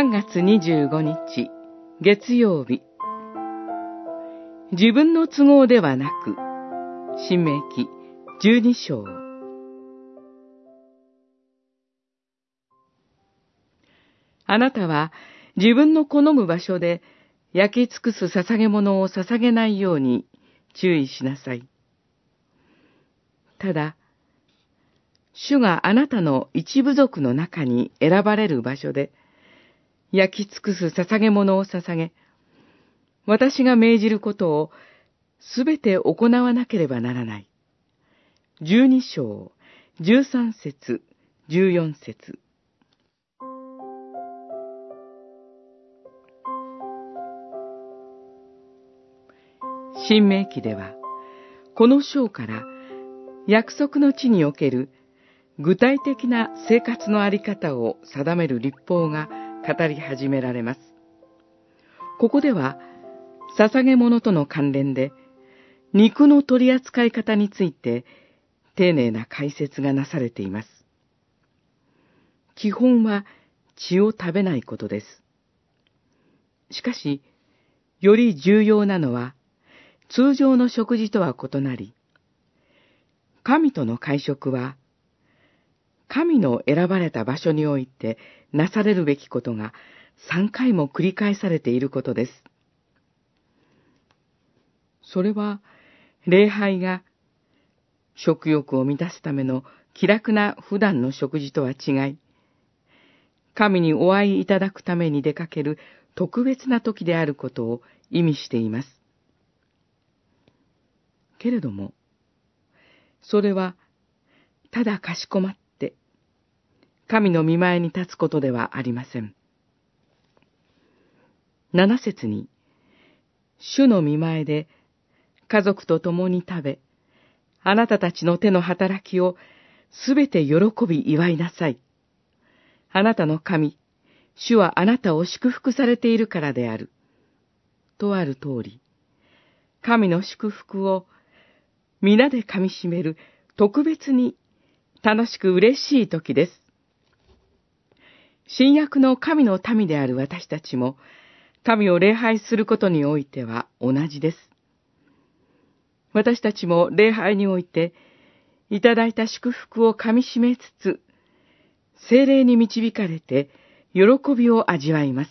3月25日、月曜日。自分の都合ではなく、新明記12章。あなたは自分の好む場所で焼き尽くす捧げ物を捧げないように注意しなさい。ただ、主があなたの一部族の中に選ばれる場所で、焼き尽くす捧げ物を捧げ、私が命じることをすべて行わなければならない。十二章、十三節、十四節。新明記では、この章から約束の地における具体的な生活のあり方を定める立法が語り始められます。ここでは、捧げ物との関連で、肉の取り扱い方について、丁寧な解説がなされています。基本は血を食べないことです。しかし、より重要なのは、通常の食事とは異なり、神との会食は、神の選ばれた場所においてなされるべきことが3回も繰り返されていることです。それは、礼拝が食欲を満たすための気楽な普段の食事とは違い、神にお会いいただくために出かける特別な時であることを意味しています。けれども、それは、ただかしこまっ、神の見前に立つことではありません。七節に、主の見前で家族と共に食べ、あなたたちの手の働きをすべて喜び祝いなさい。あなたの神、主はあなたを祝福されているからである。とある通り、神の祝福を皆で噛み締める特別に楽しく嬉しい時です。新約の神の民である私たちも、神を礼拝することにおいては同じです。私たちも礼拝において、いただいた祝福を噛み締めつつ、精霊に導かれて、喜びを味わいます。